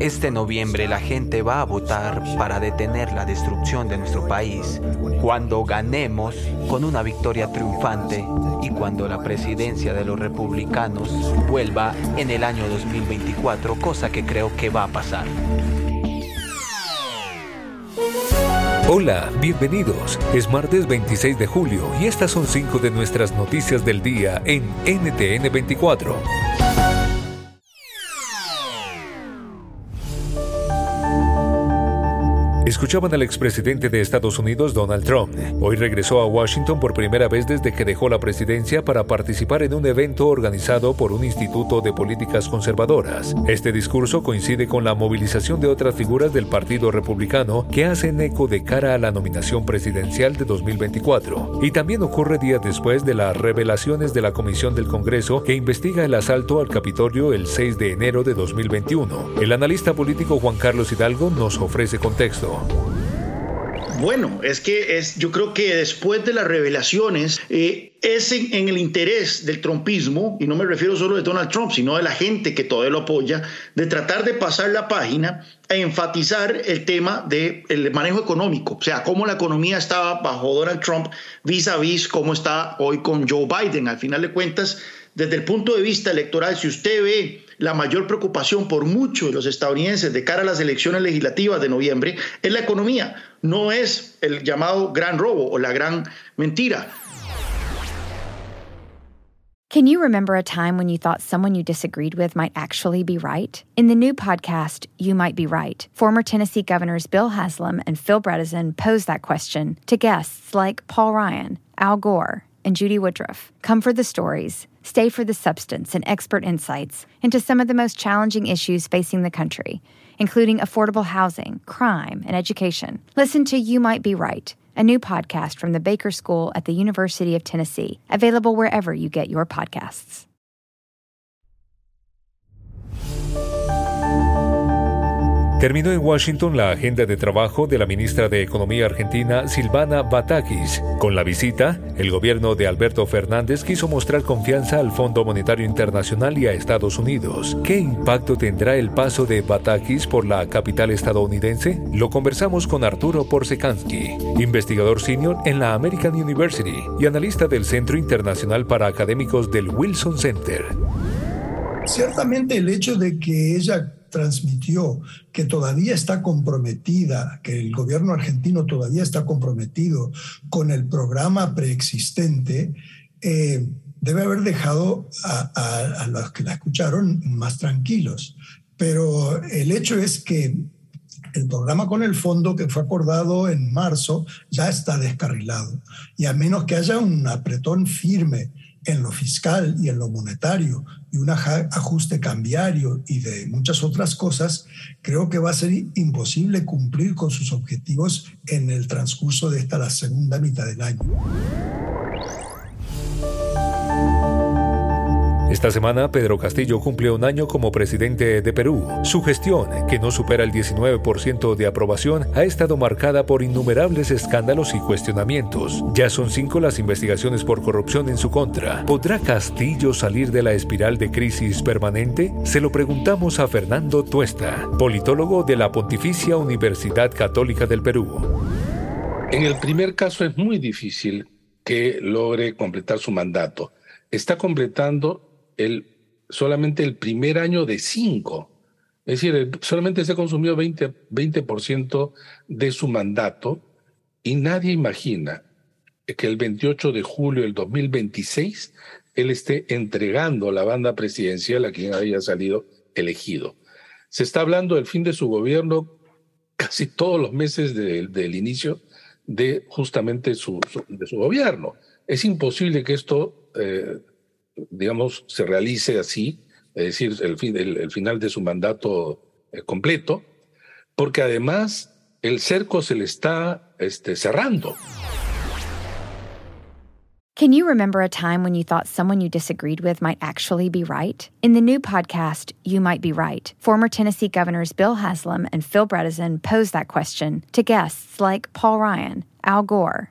Este noviembre la gente va a votar para detener la destrucción de nuestro país. Cuando ganemos con una victoria triunfante y cuando la presidencia de los republicanos vuelva en el año 2024, cosa que creo que va a pasar. Hola, bienvenidos. Es martes 26 de julio y estas son cinco de nuestras noticias del día en NTN 24. Escuchaban al expresidente de Estados Unidos, Donald Trump. Hoy regresó a Washington por primera vez desde que dejó la presidencia para participar en un evento organizado por un instituto de políticas conservadoras. Este discurso coincide con la movilización de otras figuras del Partido Republicano que hacen eco de cara a la nominación presidencial de 2024. Y también ocurre días después de las revelaciones de la Comisión del Congreso que investiga el asalto al Capitolio el 6 de enero de 2021. El analista político Juan Carlos Hidalgo nos ofrece contexto. Bueno, es que es, yo creo que después de las revelaciones eh, es en, el interés del trumpismo, y no me refiero solo de Donald Trump, sino de la gente que todavía lo apoya, de tratar de pasar la página e enfatizar el tema del manejo económico, o sea, cómo la economía estaba bajo Donald Trump vis a vis cómo está hoy con Joe Biden. Al final de cuentas, desde el punto de vista electoral, si usted ve la mayor preocupación por muchos de los estadounidenses de cara a las elecciones legislativas de noviembre es la economía, no es el llamado gran robo o la gran mentira. Can you remember a time when you thought someone you disagreed with might actually be right? In the new podcast, You Might Be Right, former Tennessee governors Bill Haslam and Phil Bredesen pose that question to guests like Paul Ryan, Al Gore, and Judy Woodruff. Come for the stories Stay for the substance and expert insights into some of the most challenging issues facing the country, including affordable housing, crime, and education. Listen to You Might Be Right, a new podcast from the Baker School at the University of Tennessee, available wherever you get your podcasts. Terminó en Washington la agenda de trabajo de la ministra de Economía argentina Silvana Batakis. Con la visita, el gobierno de Alberto Fernández quiso mostrar confianza al Fondo Monetario Internacional y a Estados Unidos. ¿Qué impacto tendrá el paso de Batakis por la capital estadounidense? Lo conversamos con Arturo Porsekansky, investigador senior en la American University y analista del Centro Internacional para Académicos del Wilson Center. Ciertamente el hecho de que ella transmitió que todavía está comprometida, que el gobierno argentino todavía está comprometido con el programa preexistente, eh, debe haber dejado a, los que la escucharon más tranquilos. Pero el hecho es que el programa con el fondo que fue acordado en marzo ya está descarrilado. Y a menos que haya un apretón firme en lo fiscal y en lo monetario y un ajuste cambiario y de muchas otras cosas, creo que va a ser imposible cumplir con sus objetivos en el transcurso de esta la segunda mitad del año. Esta semana, Pedro Castillo cumple un año como presidente de Perú. Su gestión, que no supera el 19% de aprobación, ha estado marcada por innumerables escándalos y cuestionamientos. Ya son cinco las investigaciones por corrupción en su contra. ¿Podrá Castillo salir de la espiral de crisis permanente? Se lo preguntamos a Fernando Tuesta, politólogo de la Pontificia Universidad Católica del Perú. En el primer caso es muy difícil que logre completar su mandato. Está completando el, solamente el primer año de cinco. Es decir, solamente se consumió 20%, 20 de su mandato y nadie imagina que el 28 de julio del 2026 él esté entregando la banda presidencial a quien haya salido elegido. Se está hablando del fin de su gobierno casi todos los meses del inicio de justamente su, de su gobierno. Es imposible que esto eh, digamos, se realice así, es decir, el, fin, el, final de su mandato eh, completo, porque además el cerco se le está este, cerrando. Can you remember a time when you thought someone you disagreed with might actually be right? In the new podcast, You Might Be Right, former Tennessee governors Bill Haslam and Phil Bredesen pose that question to guests like Paul Ryan, Al Gore,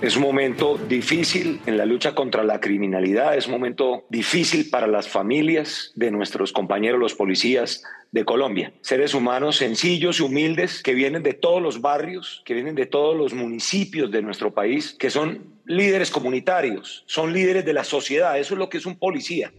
Es un momento difícil en la lucha contra la criminalidad, es un momento difícil para las familias de nuestros compañeros los policías de Colombia. Seres humanos sencillos y humildes que vienen de todos los barrios, que vienen de todos los municipios de nuestro país, que son líderes comunitarios, son líderes de la sociedad, eso es lo que es un policía.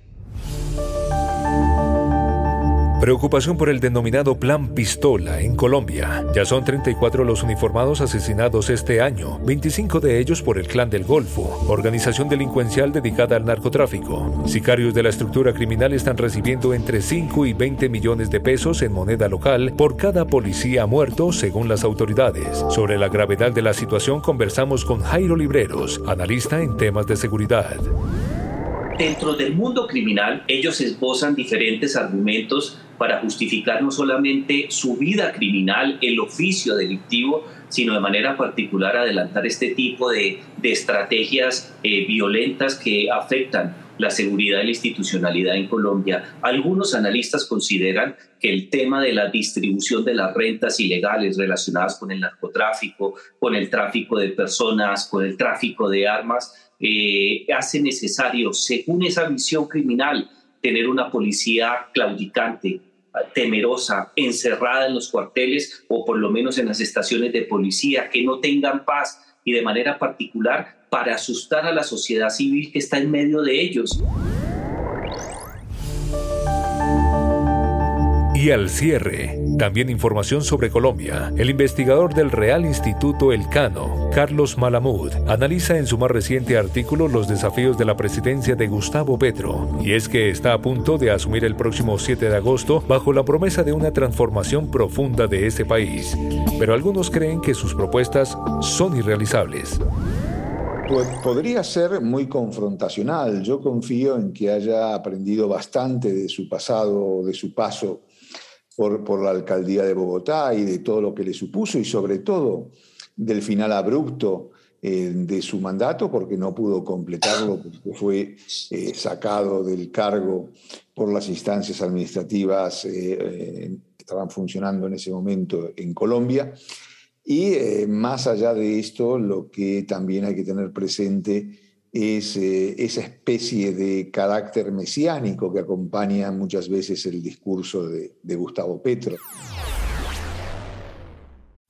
Preocupación por el denominado Plan Pistola en Colombia. Ya son 34 los uniformados asesinados este año, 25 de ellos por el Clan del Golfo, organización delincuencial dedicada al narcotráfico. Sicarios de la estructura criminal están recibiendo entre 5 y 20 millones de pesos en moneda local por cada policía muerto, según las autoridades. Sobre la gravedad de la situación conversamos con Jairo Libreros, analista en temas de seguridad. Dentro del mundo criminal, ellos esbozan diferentes argumentos para justificar no solamente su vida criminal, el oficio delictivo, sino de manera particular adelantar este tipo de, estrategias eh, violentas que afectan la seguridad y la institucionalidad en Colombia. Algunos analistas consideran que el tema de la distribución de las rentas ilegales relacionadas con el narcotráfico, con el tráfico de personas, con el tráfico de armas, eh, hace necesario, según esa visión criminal, tener una policía claudicante, temerosa, encerrada en los cuarteles o por lo menos en las estaciones de policía, que no tengan paz y de manera particular para asustar a la sociedad civil que está en medio de ellos. Y al cierre, también información sobre Colombia. El investigador del Real Instituto Elcano, Carlos Malamud, analiza en su más reciente artículo los desafíos de la presidencia de Gustavo Petro. Y es que está a punto de asumir el próximo 7 de agosto bajo la promesa de una transformación profunda de ese país. Pero algunos creen que sus propuestas son irrealizables. Pues podría ser muy confrontacional. Yo confío en que haya aprendido bastante de su pasado, de su paso por, la alcaldía de Bogotá y de todo lo que le supuso y sobre todo del final abrupto eh, de su mandato porque no pudo completarlo porque fue eh, sacado del cargo por las instancias administrativas eh, que estaban funcionando en ese momento en Colombia. Y más allá de esto, lo que también hay que tener presente es esa especie de carácter mesiánico que acompaña muchas veces el discurso de, de Gustavo Petro.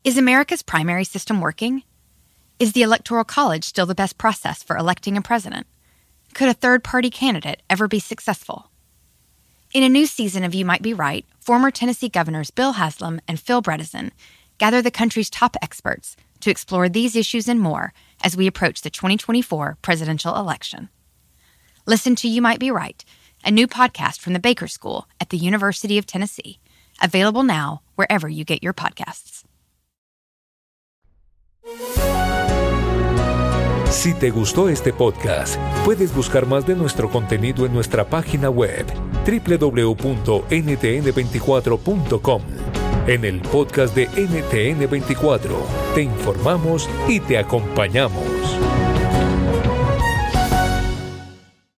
Is America's primary system working? Is the Electoral College still the best process for electing a president? Could a third party candidate ever be successful? In a new season of You Might Be Right, former Tennessee governors Bill Haslam and Phil Bredesen gather the country's top experts to explore these issues and more as we approach the 2024 presidential election. Listen to You Might Be Right, a new podcast from the Baker School at the University of Tennessee, available now wherever you get your podcasts. Si te gustó este podcast, puedes buscar más de nuestro contenido en nuestra página web www.ntn24.com En el podcast de NTN24 te informamos y te acompañamos.